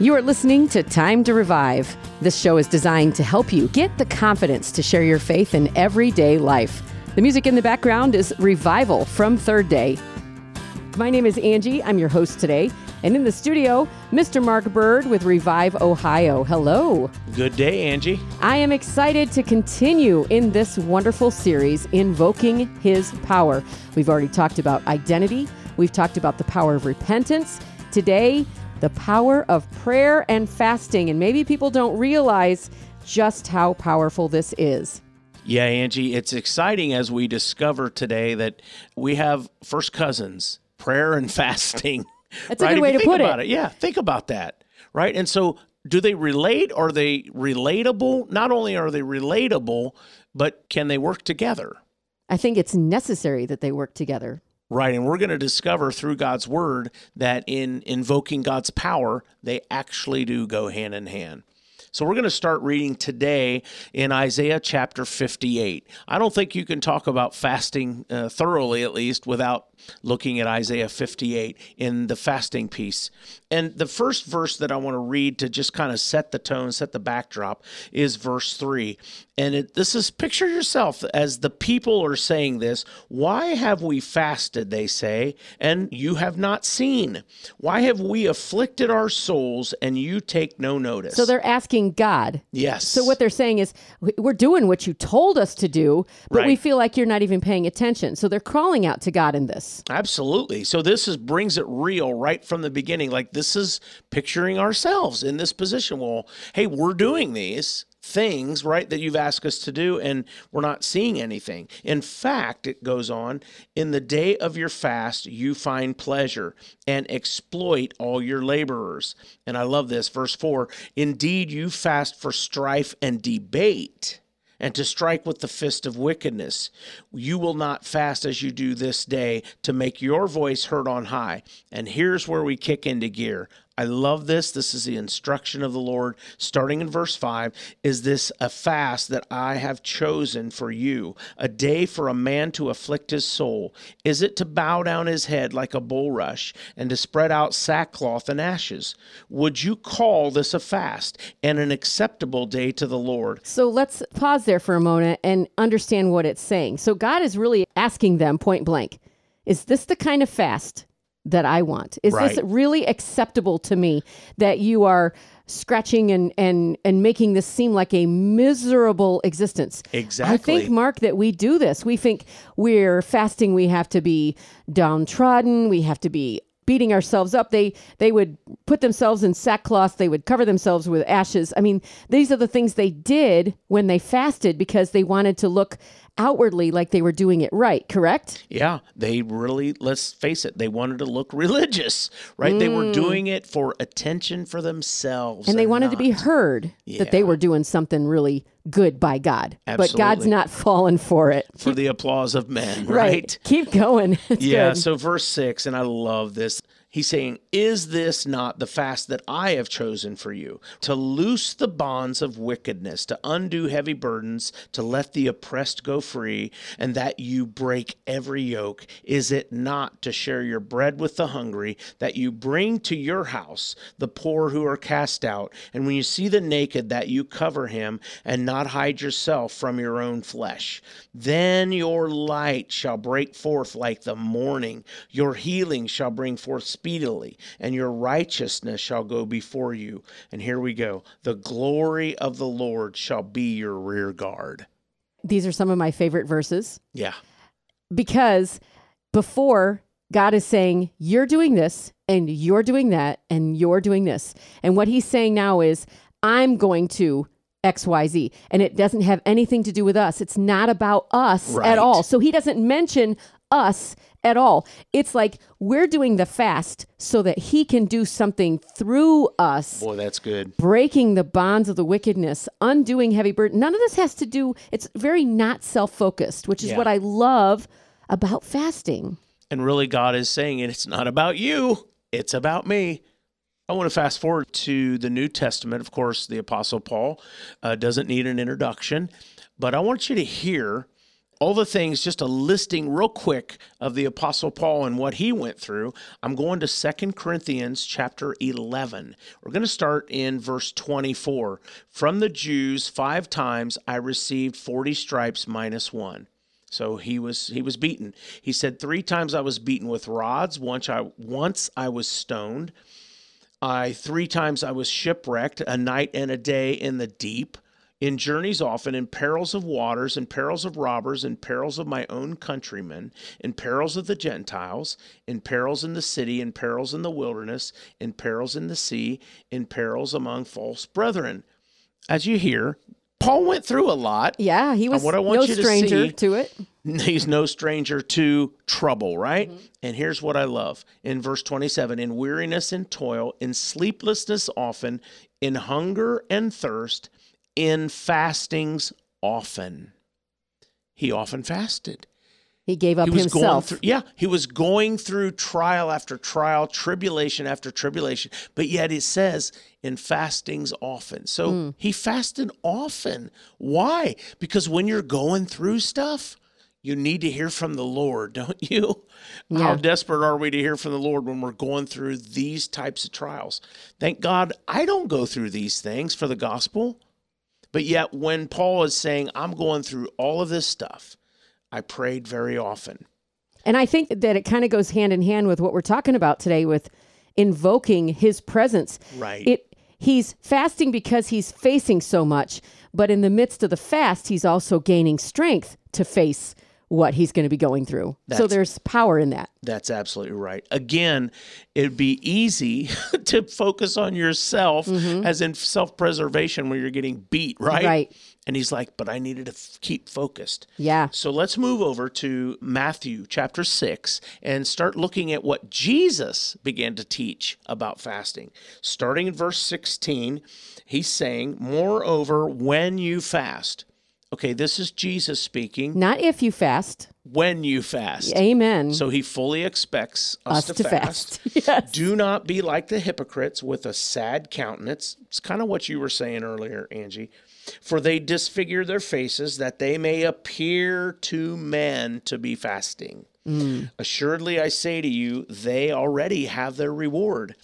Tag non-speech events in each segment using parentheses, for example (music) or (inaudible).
You are listening to Time to Revive. This show is designed to help you get the confidence to share your faith in everyday life. The music in the background is Revival from Third Day. My name is Angie. I'm your host today. And in the studio, Mr. Mark Bird with Revive Ohio. Hello. Good day, Angie. I am excited to continue in this wonderful series, Invoking His Power. We've already talked about identity, we've talked about the power of repentance. Today, the power of prayer and fasting. And maybe people don't realize just how powerful this is. Yeah, Angie, it's exciting as we discover today that we have first cousins, prayer and (laughs) fasting. That's right? a good way to put about it. Yeah, think about that. Right? And so do they relate? Are they relatable? Not only are they relatable, but can they work together? I think it's necessary that they work together. Right. And we're going to discover through God's word that in invoking God's power, they actually do go hand in hand. So we're going to start reading today in Isaiah chapter 58. I don't think you can talk about fasting uh, thoroughly, at least, without looking at Isaiah 58 in the fasting piece. And the first verse that I want to read to just kind of set the tone, set the backdrop, is verse 3. And it, this is picture yourself as the people are saying this. Why have we fasted, they say, and you have not seen? Why have we afflicted our souls and you take no notice? So they're asking God. yes. So what they're saying is, "We- we're doing what you told us to do, but we feel like you're not even paying attention. So they're crawling out to God in this. Absolutely. So this is brings it real right from the beginning. Like this is picturing ourselves in this position. Well, hey, we're doing these things, right, that you've asked us to do, and we're not seeing anything. In fact, it goes on, in the day of your fast, you find pleasure and exploit all your laborers. And I love this, verse 4 Indeed, you fast for strife and debate and to strike with the fist of wickedness. You will not fast as you do this day to make your voice heard on high. And here's where we kick into gear. I love this. This is the instruction of the Lord. Starting in verse 5 Is this a fast that I have chosen for you, a day for a man to afflict his soul? Is it to bow down his head like a bulrush and to spread out sackcloth and ashes? Would you call this a fast and an acceptable day to the Lord? So let's pause there for a moment and understand what it's saying. So God is really asking them point blank Is this the kind of fast that I want? Is this really acceptable to me that you are scratching and, and, and making this seem like a miserable existence? Exactly. I think, Mark, that we do this. We think we're fasting, we have to be downtrodden, we have to be beating ourselves up. They they would put themselves in sackcloth, they would cover themselves with ashes. I mean, these are the things they did when they fasted because they wanted to look outwardly like they were doing it right, correct? Yeah, they really, let's face it, they wanted to look (laughs) religious, right? They were doing it for attention for themselves. Mm. And they wanted to be not- heard that they were doing something really good by God. But God's not fallen for it. for the applause of men, (laughs) Right. right? Keep going. (laughs) It's Yeah, good. so verse 6, and I love this. He's saying, Is this not the fast that I have chosen for you? To loose the bonds of wickedness, to undo heavy burdens, to let the oppressed go free, and that you break every yoke? Is it not to share your bread with the hungry, that you bring to your house the poor who are cast out? And when you see the naked, that you cover him, and not hide yourself from your own flesh? Then your light shall break forth like the morning, your healing shall bring forth speedily, and your righteousness shall go before you. And here we go the glory of the Lord shall be your rear guard. These are some of my favorite verses. Yeah, because before God is saying, You're doing this, and you're doing that, and you're doing this. And what he's saying now is, I'm going to XYZ. And it doesn't have anything to do with us. It's not about us Right. at all. So he doesn't mention us at all. It's like we're doing the fast so that he can do something through us boy, that's good. breaking the bonds of the wickedness, undoing heavy burden. None of this has to do, it's very not self focused, which is Yeah. what I love about fasting. And really, God is saying it. It's not about you, it's about me. I want to fast forward to the New Testament. Of course, the Apostle Paul uh, doesn't need an introduction, but I want you to hear all the things, just a listing real quick of the Apostle Paul and what he went through. I'm going to Second Corinthians chapter 11. We're going to start in verse 24. From the Jews, five times I received 40 stripes minus one. So he was he was beaten. He said three times I was beaten with rods. Once I once I was stoned. I three times I was shipwrecked, a night and a day in the deep, in journeys often, in perils of waters, in perils of robbers, in perils of my own countrymen, in perils of the Gentiles, in perils in the city, in perils in the wilderness, in perils in the sea, in perils among false brethren. As you hear, Paul went through a lot. Yeah, he was what I want no you to stranger see, to it. (laughs) He's no stranger to trouble, right? Mm-hmm. And here's what I love in verse 27 in weariness and toil, in sleeplessness often, in hunger and thirst, in fastings often. He often fasted. He gave up he himself. Through, yeah, he was going through trial after trial, tribulation after tribulation. But yet it says in fastings often. So mm. he fasted often. Why? Because when you're going through stuff, you need to hear from the Lord, (laughs) don't you? Yeah. How desperate are we to hear from the Lord when we're going through these types of trials? Thank God I don't go through these things for the gospel. But yet, when Paul is saying, I'm going through all of this stuff, I prayed very often. And I think that it kind of goes hand in hand with what we're talking about today with invoking his presence. Right. It he's fasting because he's facing so much, but in the midst of the fast, he's also gaining strength to face what he's going to be going through. That's, so there's power in that. That's absolutely right. Again, it'd be easy (laughs) to focus on yourself mm-hmm. as in self preservation when you're getting beat, right? Right. And he's like, but I needed to f- keep focused. Yeah. So let's move over to Matthew chapter 6 and start looking at what Jesus began to teach about fasting. Starting in verse 16, he's saying, Moreover, when you fast, Okay, this is Jesus speaking. Not if you fast. When you fast. Amen. So he fully expects us, us to, to, fast. fast. (laughs) yes. Do not be like the hypocrites with a sad countenance. It's kind of what you were saying earlier, Angie. For they disfigure their faces that they may appear to men to be fasting. Mm. Assuredly, I say to you, they already have their reward.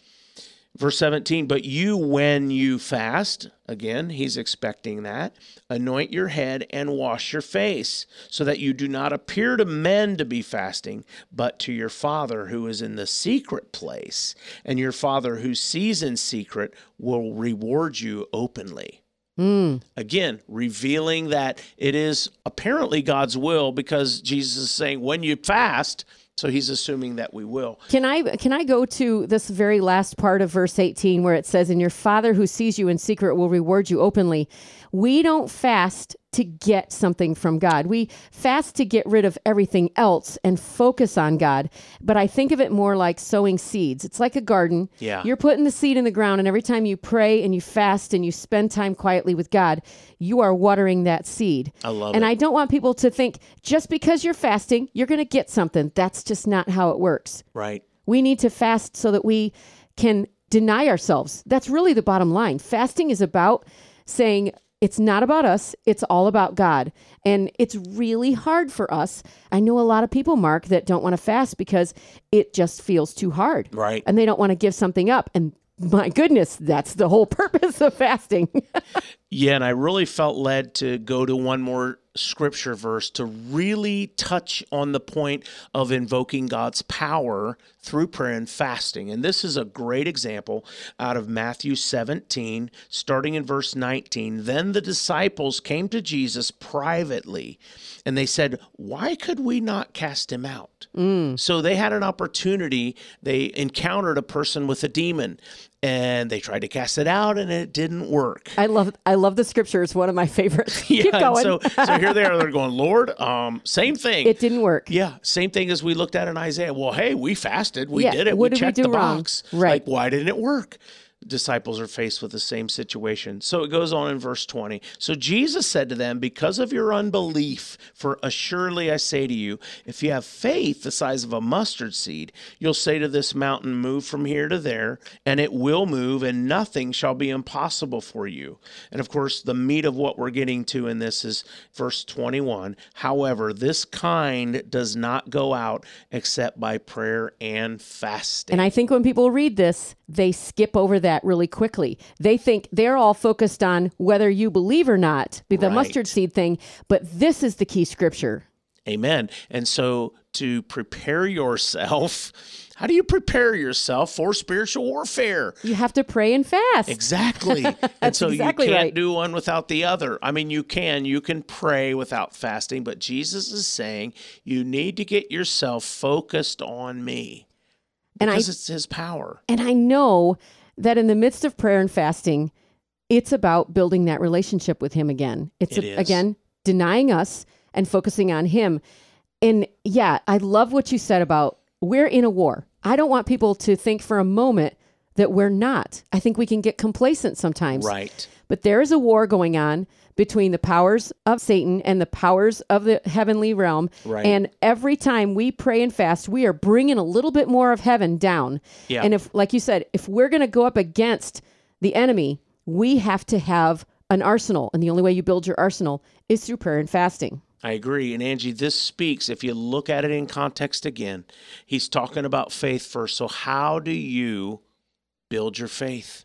Verse 17, but you, when you fast, again, he's expecting that, anoint your head and wash your face, so that you do not appear to men to be fasting, but to your Father who is in the secret place. And your Father who sees in secret will reward you openly. Mm. Again, revealing that it is apparently God's will because Jesus is saying, when you fast, so he's assuming that we will. Can I can I go to this very last part of verse 18 where it says and your father who sees you in secret will reward you openly. We don't fast to get something from God. We fast to get rid of everything else and focus on God. But I think of it more like sowing seeds. It's like a garden. Yeah. You're putting the seed in the ground, and every time you pray and you fast and you spend time quietly with God, you are watering that seed. I love and it. I don't want people to think just because you're fasting, you're going to get something. That's just not how it works. Right. We need to fast so that we can deny ourselves. That's really the bottom line. Fasting is about saying, it's not about us, it's all about God. And it's really hard for us. I know a lot of people, Mark, that don't want to fast because it just feels too hard. Right. And they don't want to give something up. And my goodness, that's the whole (laughs) purpose of fasting. (laughs) yeah, and I really felt led to go to one more scripture verse to really touch on the point of invoking God's power through prayer and fasting. And this is a great example out of Matthew 17, starting in verse 19. Then the disciples came to Jesus privately and they said, Why could we not cast him out? Mm. So they had an opportunity. They encountered a person with a demon and they tried to cast it out and it didn't work. I love I love the scripture. It's one of my favorites. (laughs) yeah, Keep going. So, so here they are. (laughs) They're going, Lord, um, same thing. It didn't work. Yeah, same thing as we looked at in Isaiah. Well, hey, we fasted, we yeah, did it, we checked we the wrong? box. Right. Like, why didn't it work? Disciples are faced with the same situation. So it goes on in verse 20. So Jesus said to them, Because of your unbelief, for assuredly I say to you, if you have faith the size of a mustard seed, you'll say to this mountain, Move from here to there, and it will move, and nothing shall be impossible for you. And of course, the meat of what we're getting to in this is verse 21. However, this kind does not go out except by prayer and fasting. And I think when people read this, they skip over that really quickly. They think they're all focused on whether you believe or not, the Right. mustard seed thing, but this is the key scripture. Amen. And so to prepare yourself, (laughs) how do you prepare yourself for spiritual warfare? You have to pray and fast. Exactly. (laughs) and so exactly you can't right. do one without the other. I mean, you can, you can pray without fasting, but Jesus is saying you need to get yourself focused on me And I- because it's his power. And I know that in the midst of prayer and fasting, it's about building that relationship with Him again. It's It a- again denying us and focusing on Him. And yeah, I love what you said about we're in a war. I don't want people to think for a moment that we're not. I think we can get complacent sometimes. Right. But there is a war going on between the powers of Satan and the powers of the heavenly realm. Right. And every time we pray and fast, we are bringing a little bit more of heaven down. Yeah. And if, like you said, if we're going to go up against the enemy, we have to have an arsenal. And the only way you build your arsenal is through prayer and fasting. I agree. And Angie, this speaks, if you look at it in context again, he's talking about faith first. So, how do you build your faith?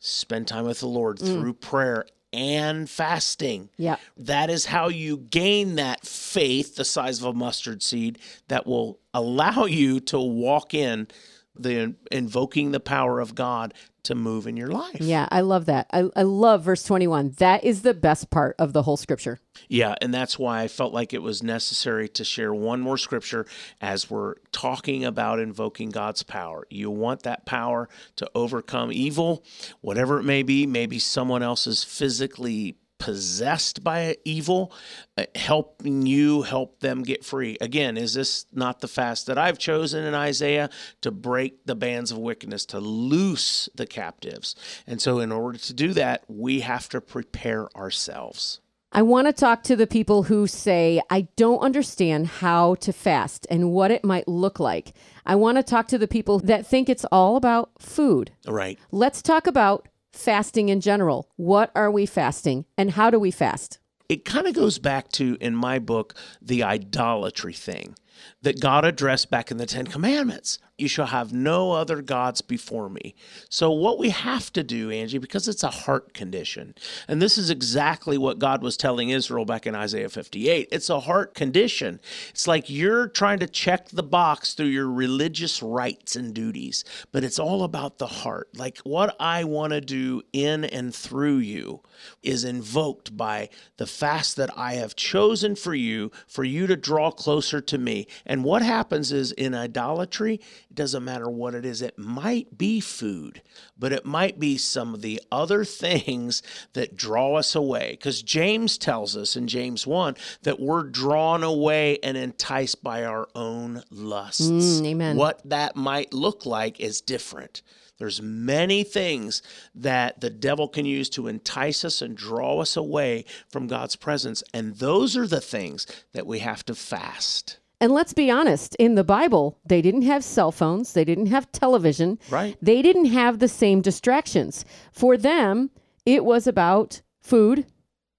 Spend time with the Lord mm. through prayer and fasting. Yeah. That is how you gain that faith, the size of a mustard seed, that will allow you to walk in the invoking the power of God to move in your life. Yeah, I love that. I, I love verse 21. That is the best part of the whole scripture. Yeah, and that's why I felt like it was necessary to share one more scripture as we're talking about invoking God's power. You want that power to overcome evil, whatever it may be. Maybe someone else is physically possessed by evil, uh, helping you help them get free. Again, is this not the fast that I've chosen in Isaiah to break the bands of wickedness, to loose the captives? And so, in order to do that, we have to prepare ourselves. I want to talk to the people who say, I don't understand how to fast and what it might look like. I want to talk to the people that think it's all about food. Right. Let's talk about fasting in general. What are we fasting and how do we fast? it kind of goes back to in my book the idolatry thing that God addressed back in the 10 commandments. You shall have no other gods before me. So what we have to do, Angie, because it's a heart condition. And this is exactly what God was telling Israel back in Isaiah 58. It's a heart condition. It's like you're trying to check the box through your religious rites and duties, but it's all about the heart. Like what I want to do in and through you is invoked by the fast that I have chosen for you, for you to draw closer to me. And what happens is in idolatry, it doesn't matter what it is. It might be food, but it might be some of the other things that draw us away. Because James tells us in James 1 that we're drawn away and enticed by our own lusts. Mm, amen. What that might look like is different. There's many things that the devil can use to entice us and draw us away from God's presence. And those are the things that we have to fast. And let's be honest, in the Bible, they didn't have cell phones, they didn't have television, Right. they didn't have the same distractions. For them, it was about food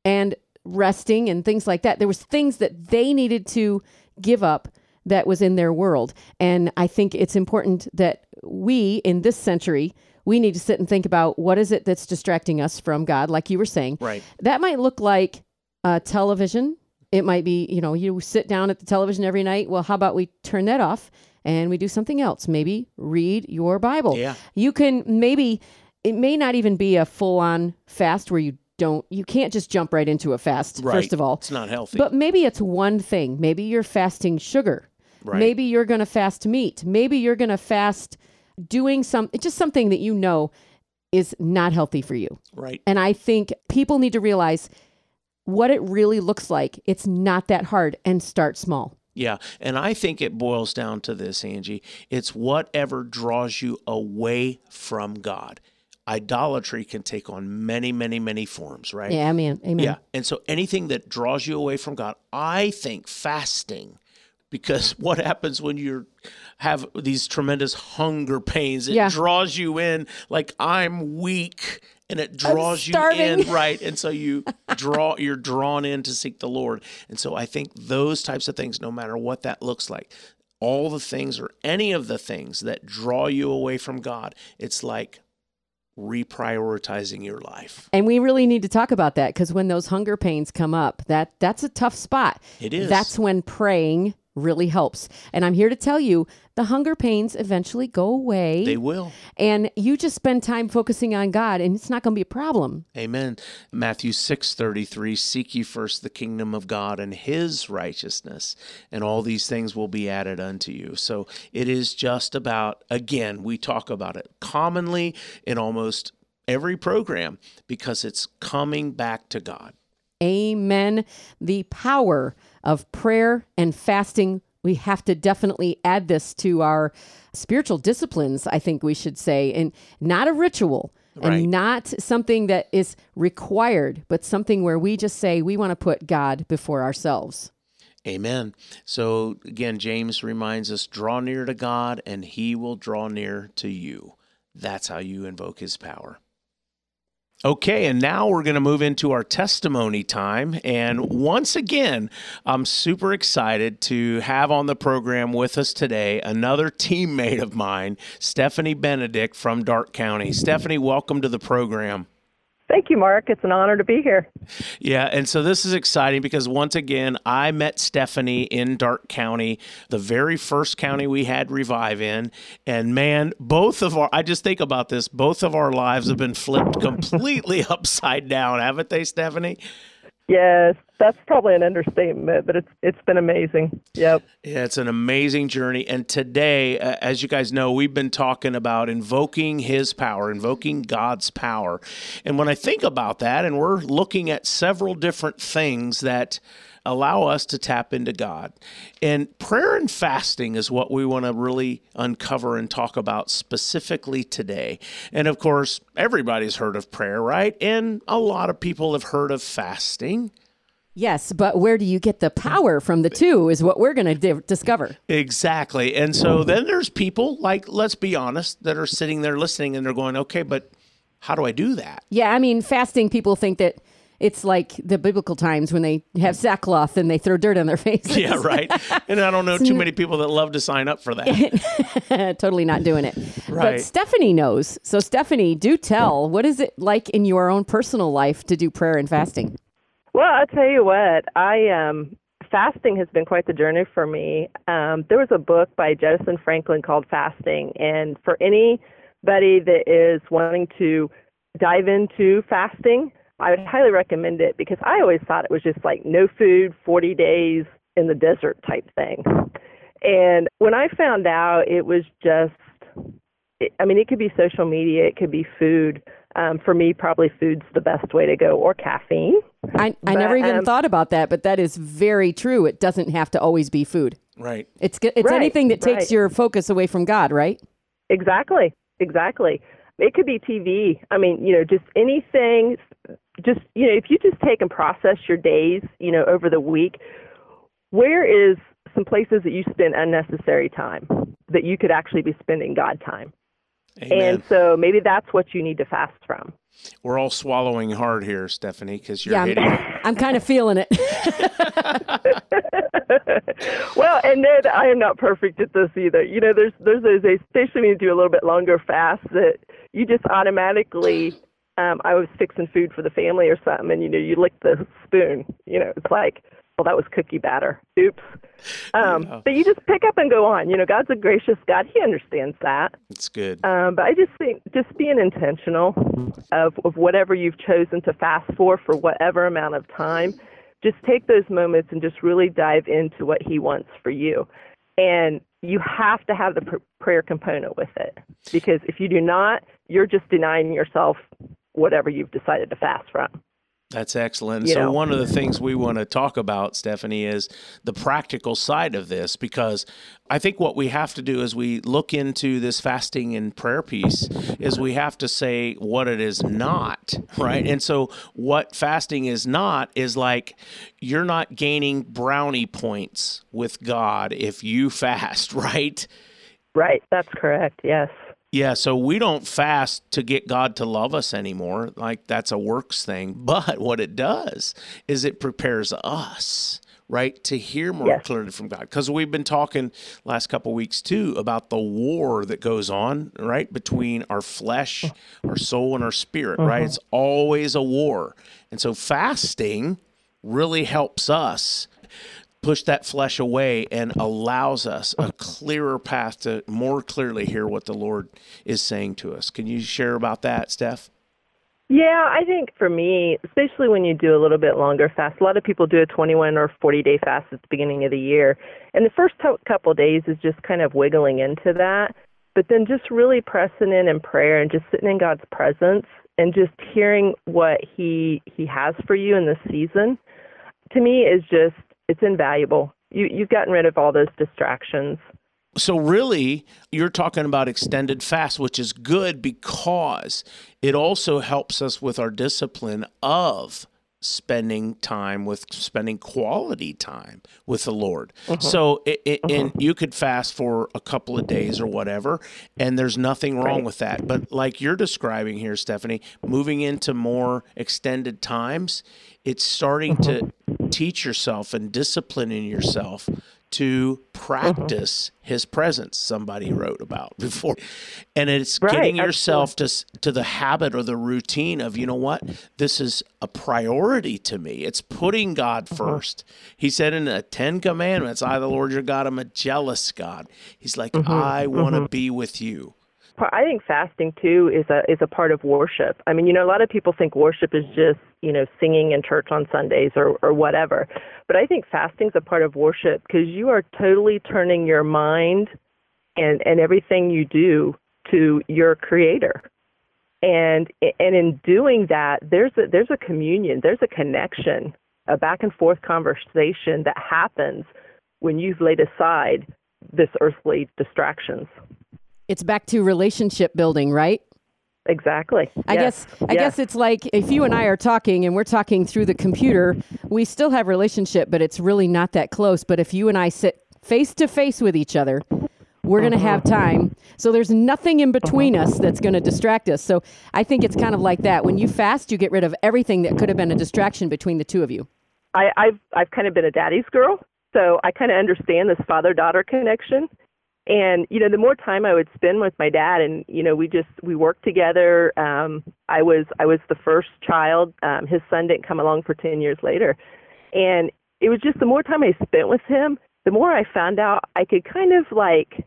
and resting and things like that. There was things that they needed to give up that was in their world. And I think it's important that we in this century we need to sit and think about what is it that's distracting us from God like you were saying. Right. That might look like uh, television. It might be, you know, you sit down at the television every night. Well, how about we turn that off and we do something else? Maybe read your Bible. Yeah. You can maybe, it may not even be a full on fast where you don't, you can't just jump right into a fast, Right. first of all. It's not healthy. But maybe it's one thing. Maybe you're fasting sugar. Right. Maybe you're going to fast meat. Maybe you're going to fast doing some, just something that you know is not healthy for you. right. And I think people need to realize what it really looks like. It's not that hard and start small. Yeah. And I think it boils down to this, Angie. It's whatever draws you away from God. idolatry can take on many, many, many forms, right? Yeah, amen. Amen. Yeah. And so anything that draws you away from God, I think fasting, because (laughs) what happens when you have these tremendous hunger pains? It Yeah. draws you in like I'm weak and it draws you in, right? And so you draw you're drawn in to seek the Lord. And so I think those types of things, no matter what that looks like, all the things or any of the things that draw you away from God, it's like reprioritizing your life. And we really need to talk about that because when those hunger pains come up, that that's a tough spot. It is. That's when praying really helps. And I'm here to tell you, the hunger pains eventually go away. They will. and you just spend time focusing on God, and it's not going to be a problem. Amen. Matthew 6:33 Seek ye first the kingdom of God and his righteousness and all these things will be added unto you. So it is just about again we talk about it commonly in almost every program because it's coming back to God. Amen. The power of prayer and fasting. We have to definitely add this to our spiritual disciplines, I think we should say, and not a ritual Right. and not something that is required, but something where we just say we want to put God before ourselves. Amen. So again James reminds us draw near to God and he will draw near to you. That's how you invoke his power. Okay, and now we're going to move into our testimony time. And once again, I'm super excited to have on the program with us today another teammate of mine, Stephanie Benedict from Darke County. Stephanie, welcome to the program. Thank you, Mark. It's an honor to be here. Yeah, and so this is exciting because once again, I met Stephanie in Darke County, the very first county we had Revive in. And man, both of our, I just think about this, both of our lives have been flipped completely (laughs) upside down, haven't they, Stephanie? Yes, that's probably an understatement, but it's it's been amazing. Yep. Yeah, it's an amazing journey. And today, uh, as you guys know, we've been talking about invoking His power, invoking God's power. And when I think about that, and we're looking at several different things that allow us to tap into God. And prayer and fasting is what we want to really uncover and talk about specifically today. And of course, everybody's heard of prayer, right? And a lot of people have heard of fasting. Yes, but where do you get the power from the two is what we're going to di- discover. Exactly. And so then there's people, like, let's be honest, that are sitting there listening and they're going, okay, but how do I do that? Yeah, I mean, fasting, people think that it's like the biblical times when they have sackcloth and they throw dirt on their (laughs) faces. Yeah, right. And I don't know too many people that love to sign up for that. (laughs) totally not doing it. Right. But Stephanie knows. So, Stephanie, do tell what is it like in your own personal life to do prayer and fasting? Well, I'll tell you what. I um fasting has been quite the journey for me. Um, there was a book by Jentezen Franklin called Fasting, and for anybody that is wanting to dive into fasting, I would highly recommend it because I always thought it was just like no food, 40 days in the desert type thing. And when I found out it was just, I mean, it could be social media, it could be food. Um, for me, probably food's the best way to go, or caffeine. I, I never even um, thought about that, but that is very true. It doesn't have to always be food. right. It's it's Right, anything that takes right. your focus away from God, right? Exactly, exactly. It could be TV. I mean, you know, just anything. Just you know, if you just take and process your days, you know, over the week, where is some places that you spend unnecessary time that you could actually be spending God time? Amen. And so maybe that's what you need to fast from. We're all swallowing hard here, Stephanie, because you're yeah, hitting. (laughs) I'm, I'm kind of feeling it. (laughs) well, and then I am not perfect at this either. You know, there's there's those days, especially when you do a little bit longer fast, that you just automatically. Um, I was fixing food for the family or something, and you know, you lick the spoon. You know, it's like, well, that was cookie batter. Oops. Um, Yeah. But you just pick up and go on. You know, God's a gracious God. He understands that. It's good. Um, but I just think just being intentional of, of whatever you've chosen to fast for for whatever amount of time, just take those moments and just really dive into what He wants for you. And you have to have the pr- prayer component with it because if you do not, you're just denying yourself whatever you've decided to fast from. That's excellent. You so know. one of the things we want to talk about, Stephanie, is the practical side of this because I think what we have to do as we look into this fasting and prayer piece is we have to say what it is not, right? And so what fasting is not is like you're not gaining brownie points with God if you fast, (laughs) right? Right. That's correct. Yes. Yeah, so we don't fast to get God to love us anymore. Like that's a works thing. (laughs) But what it does is it prepares us, right, to hear more Yes. clearly from God. Because we've been talking last couple weeks too about the war that goes on, right, between our flesh, mm-hmm. our soul, and our spirit, right? Mm-hmm. It's always a war. And so fasting really helps us push that flesh away and allows us a mm-hmm. clearer path to more clearly hear what the Lord is saying to us. Can you share about that, Steph? Yeah, I think for me, especially when you do a little bit longer fast, a lot of people do a 21 or 40 day fast at the beginning of the year. And the first couple of days is just kind of wiggling into that. But then just really pressing in in prayer and just sitting in God's presence and just hearing what he he has for you in this season to me is just it's invaluable. You you've gotten rid of all those distractions. So really, you're talking about extended fast, which is good because it also helps us with our discipline of spending time with spending quality time with the Lord. Mm-hmm. So it, it, mm-hmm. and you could fast for a couple of days or whatever and there's nothing wrong with that. But like you're describing here Stephanie, moving into more extended times, it's starting to mm-hmm. Teach yourself and disciplining yourself to mm-hmm. practice his presence somebody wrote about (laughs) before. And it's Right, getting yourself to to the habit or the routine of you know what? This is a priority to me. It's putting god mm-hmm. first. He said in the 10 commandments i the lord your god am a jealous god. He's like mm-hmm. i want to be with you I think fasting too is a is a part of worship. I mean, you know, a lot of people think worship is just you know singing in church on Sundays or or whatever, but I think fasting's a part of worship because you are totally turning your mind and and everything you do to your Creator, and and in doing that, there's a there's a communion, there's a connection, a back and forth conversation that happens when you've laid aside this earthly distractions. It's back to relationship building, right? Exactly. I Yes. guess I Yes. guess it's like if you and I are talking and we're talking through the computer, we still have relationship, but it's really not that close. But if you and I sit face to face with each other, we're going to uh-huh. have time. So there's nothing in between uh-huh. us that's going to distract us. So I think it's kind of like that. When you fast, you get rid of everything that could have been a distraction between the two of you. I, I've I've kind of been a daddy's girl, so I kind of understand this father daughter connection. And you know, the more time I would spend with my dad, and you know, we just we worked together. Um, I was I was the first child. Um, his son didn't come along for ten years later, and it was just the more time I spent with him, the more I found out I could kind of like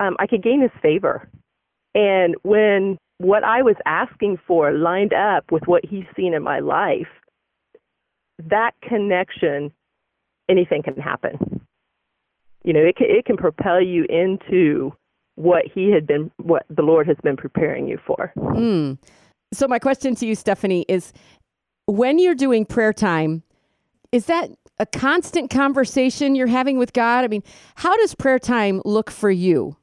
um, I could gain his favor. And when what I was asking for lined up with what he's seen in my life, that connection, anything can happen. You know, it can, it can propel you into what he had been, what the Lord has been preparing you for. Mm. So my question to you, Stephanie, is when you're doing prayer time, is that a constant conversation you're having with God? I mean, how does prayer time look for you?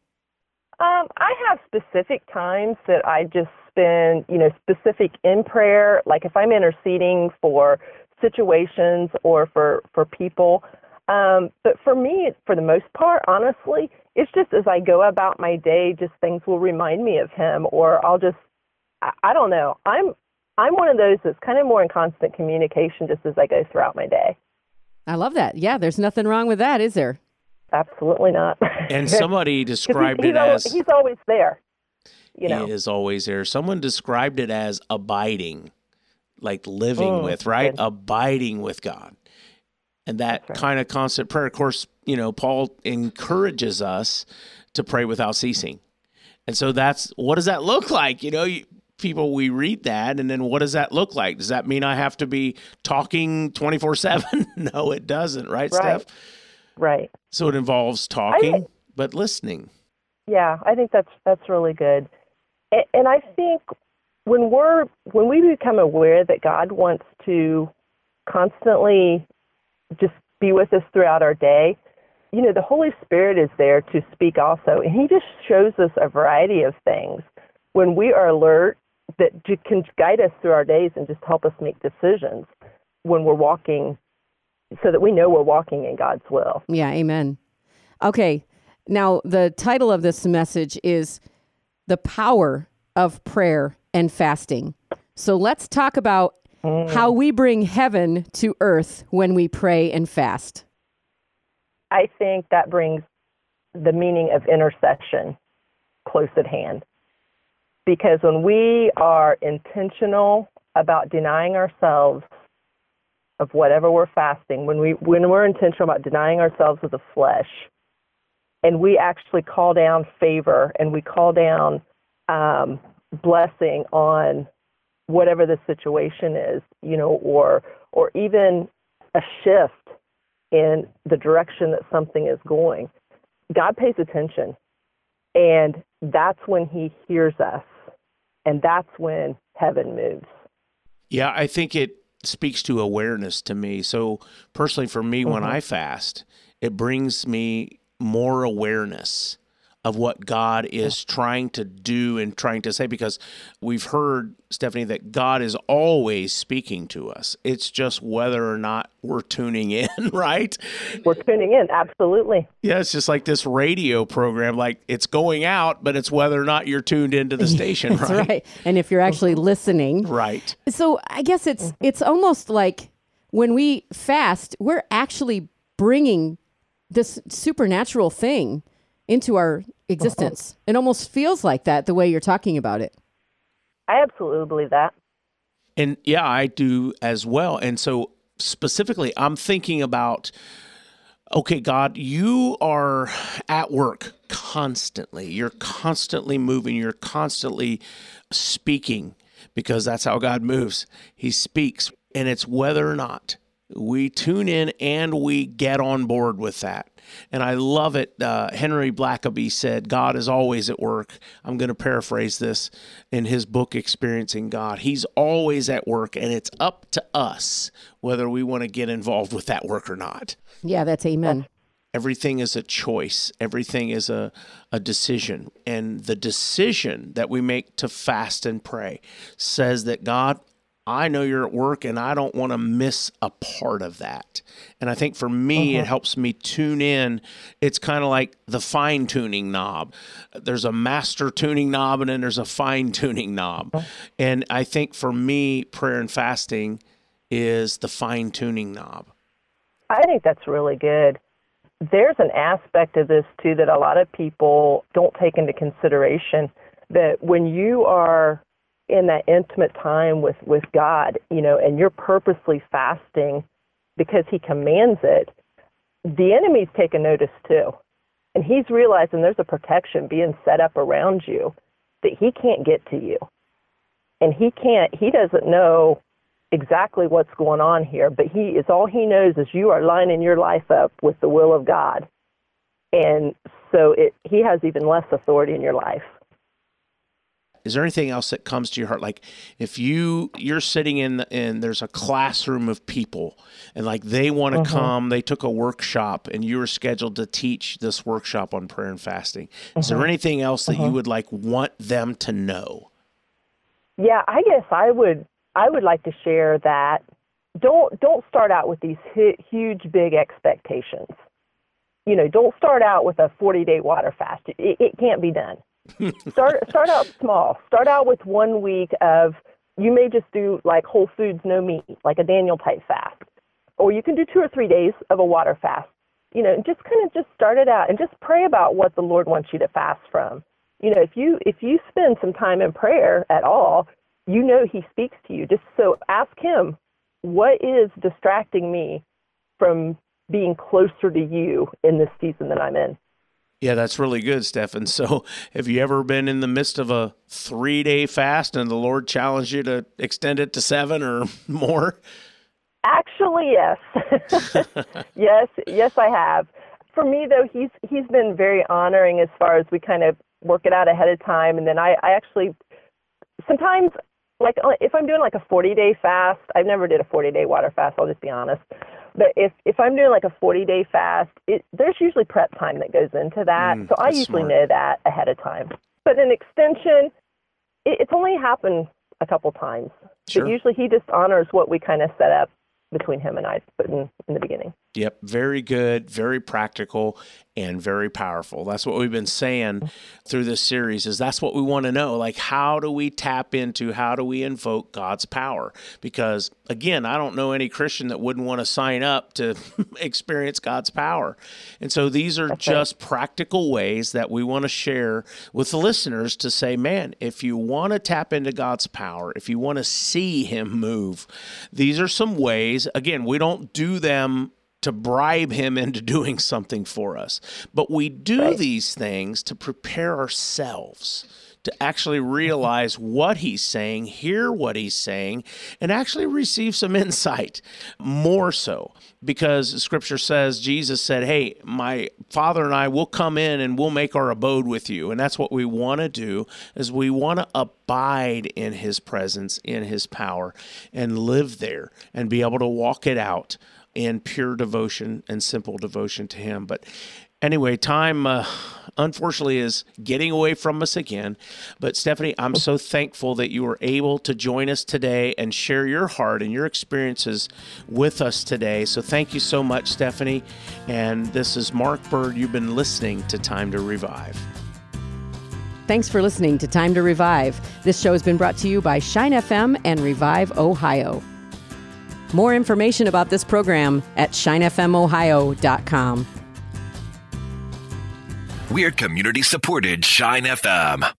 Um, I have specific times that I just spend, you know, specific in prayer. Like if I'm interceding for situations or for for people. Um, but for me, for the most part, honestly, it's just as I go about my day, just things will remind me of Him, or I'll just, I, I don't know. I'm I'm one of those that's kind of more in constant communication just as I go throughout my day. I love that. Yeah, there's nothing wrong with that, is there? Absolutely not. and (laughs) somebody described he's, it he's al- as he's always there. You know. He is always there. Someone described it as abiding, like living Mm, with, right? good. Abiding with God. And that right. kind of constant prayer. Of course, you know, Paul encourages us to pray without ceasing. And so that's what does that look like? You know, you, people, we read that, and then what does that look like? Does that mean I have to be talking 24 7? (laughs) No, it doesn't, right, Right. Steph? Right. So it involves talking, but listening. Yeah, I think that's that's really good, and, and I think when we're when we become aware that God wants to constantly just be with us throughout our day, you know, the Holy Spirit is there to speak also, and He just shows us a variety of things when we are alert that can guide us through our days and just help us make decisions when we're walking so that we know we're walking in God's will. Yeah, amen. Okay. Now, the title of this message is The Power of Prayer and Fasting. So let's talk about mm. how we bring heaven to earth when we pray and fast. I think that brings the meaning of intercession close at hand. Because when we are intentional about denying ourselves of whatever we're fasting, when we when we're intentional about denying ourselves of the flesh, and we actually call down favor and we call down um, blessing on whatever the situation is, you know, or or even a shift in the direction that something is going. God pays attention, and that's when He hears us, and that's when heaven moves. Yeah, I think it speaks to awareness to me. So personally, for me, mm-hmm. when I fast, it brings me more awareness of what God is trying to do and trying to say because we've heard Stephanie that God is always speaking to us. It's just whether or not we're tuning in, (laughs) right? We're tuning in, absolutely. Yeah, it's just like this radio program like it's going out, but it's whether or not you're tuned into the (laughs) station, right? right. And if you're actually mm-hmm. listening. Right. So, I guess it's mm-hmm. it's almost like when we fast, we're actually bringing this supernatural thing into our existence. Uh-huh. It almost feels like that the way you're talking about it. I absolutely believe that. And yeah, I do as well. And so specifically, I'm thinking about okay, God, you are at work constantly. You're constantly moving, you're constantly speaking because that's how God moves. He speaks, and it's whether or not we tune in and we get on board with that. And I love it. Uh, Henry Blackaby said, God is always at work. I'm going to paraphrase this in his book, Experiencing God. He's always at work, and it's up to us whether we want to get involved with that work or not. Yeah, that's amen. Everything is a choice. Everything is a, a decision. And the decision that we make to fast and pray says that God, I know you're at work and I don't want to miss a part of that. And I think for me, uh-huh. it helps me tune in. It's kind of like the fine tuning knob. There's a master tuning knob and then there's a fine tuning knob. Uh-huh. And I think for me, prayer and fasting is the fine tuning knob. I think that's really good. There's an aspect of this too that a lot of people don't take into consideration that when you are in that intimate time with with God, you know, and you're purposely fasting because He commands it, the enemy's taking notice too, and he's realizing there's a protection being set up around you that he can't get to you, and he can't. He doesn't know exactly what's going on here, but he is all he knows is you are lining your life up with the will of God, and so it he has even less authority in your life is there anything else that comes to your heart like if you you're sitting in the, and there's a classroom of people and like they want to uh-huh. come they took a workshop and you were scheduled to teach this workshop on prayer and fasting uh-huh. is there uh-huh. anything else that uh-huh. you would like want them to know yeah i guess i would i would like to share that don't don't start out with these huge big expectations you know don't start out with a 40 day water fast it, it can't be done start start out small. Start out with one week of you may just do like whole foods, no meat, like a Daniel type fast, or you can do two or three days of a water fast. You know, just kind of just start it out and just pray about what the Lord wants you to fast from. You know, if you if you spend some time in prayer at all, you know He speaks to you. Just so ask Him, what is distracting me from being closer to you in this season that I'm in? Yeah, that's really good, Stefan. (laughs) So, have you ever been in the midst of a three day fast and the Lord challenged you to extend it to seven or (laughs) more? Actually, yes. (laughs) yes, yes, I have. For me, though, he's he's been very honoring as far as we kind of work it out ahead of time, and then I, I actually sometimes like uh, if I'm doing like a 40 day fast, I've never did a 40 day water fast. I'll just be honest. But if if I'm doing like a 40 day fast, it, there's usually prep time that goes into that. Mm, so I usually smart. know that ahead of time. But an extension, it, it's only happened a couple times. Sure. But usually he just honors what we kind of set up between him and I in, in the beginning. Yep, very good, very practical, and very powerful. That's what we've been saying through this series is that's what we want to know. Like how do we tap into how do we invoke God's power? Because again, I don't know any Christian that wouldn't want to sign up to (laughs) experience God's power. And so these are right. just practical ways that we want to share with the listeners to say, man, if you want to tap into God's power, if you want to see him move, these are some ways. Again, we don't do them to bribe him into (laughs) doing something for us. But we do Right. these things to prepare ourselves to actually realize mm-hmm. what he's saying, hear what he's saying, and actually receive some insight more so. Because scripture says, Jesus said, Hey, my father and I will come in and we'll make our abode with you. And that's what we want to do is we want to abide in his presence, in his power, and live there and be able to walk it out in pure devotion and simple devotion to Him. But anyway, time uh, unfortunately is getting away from us again. But Stephanie, I'm so thankful that you were able to join us today and share your heart and your experiences with us today. So thank you so much, Stephanie. And this is Mark Bird. You've been listening to Time to Revive. Thanks for listening to Time to Revive. This show has been brought to you by Shine FM and Revive Ohio. More information about this program at shinefmohio.com. We're community supported Shine FM.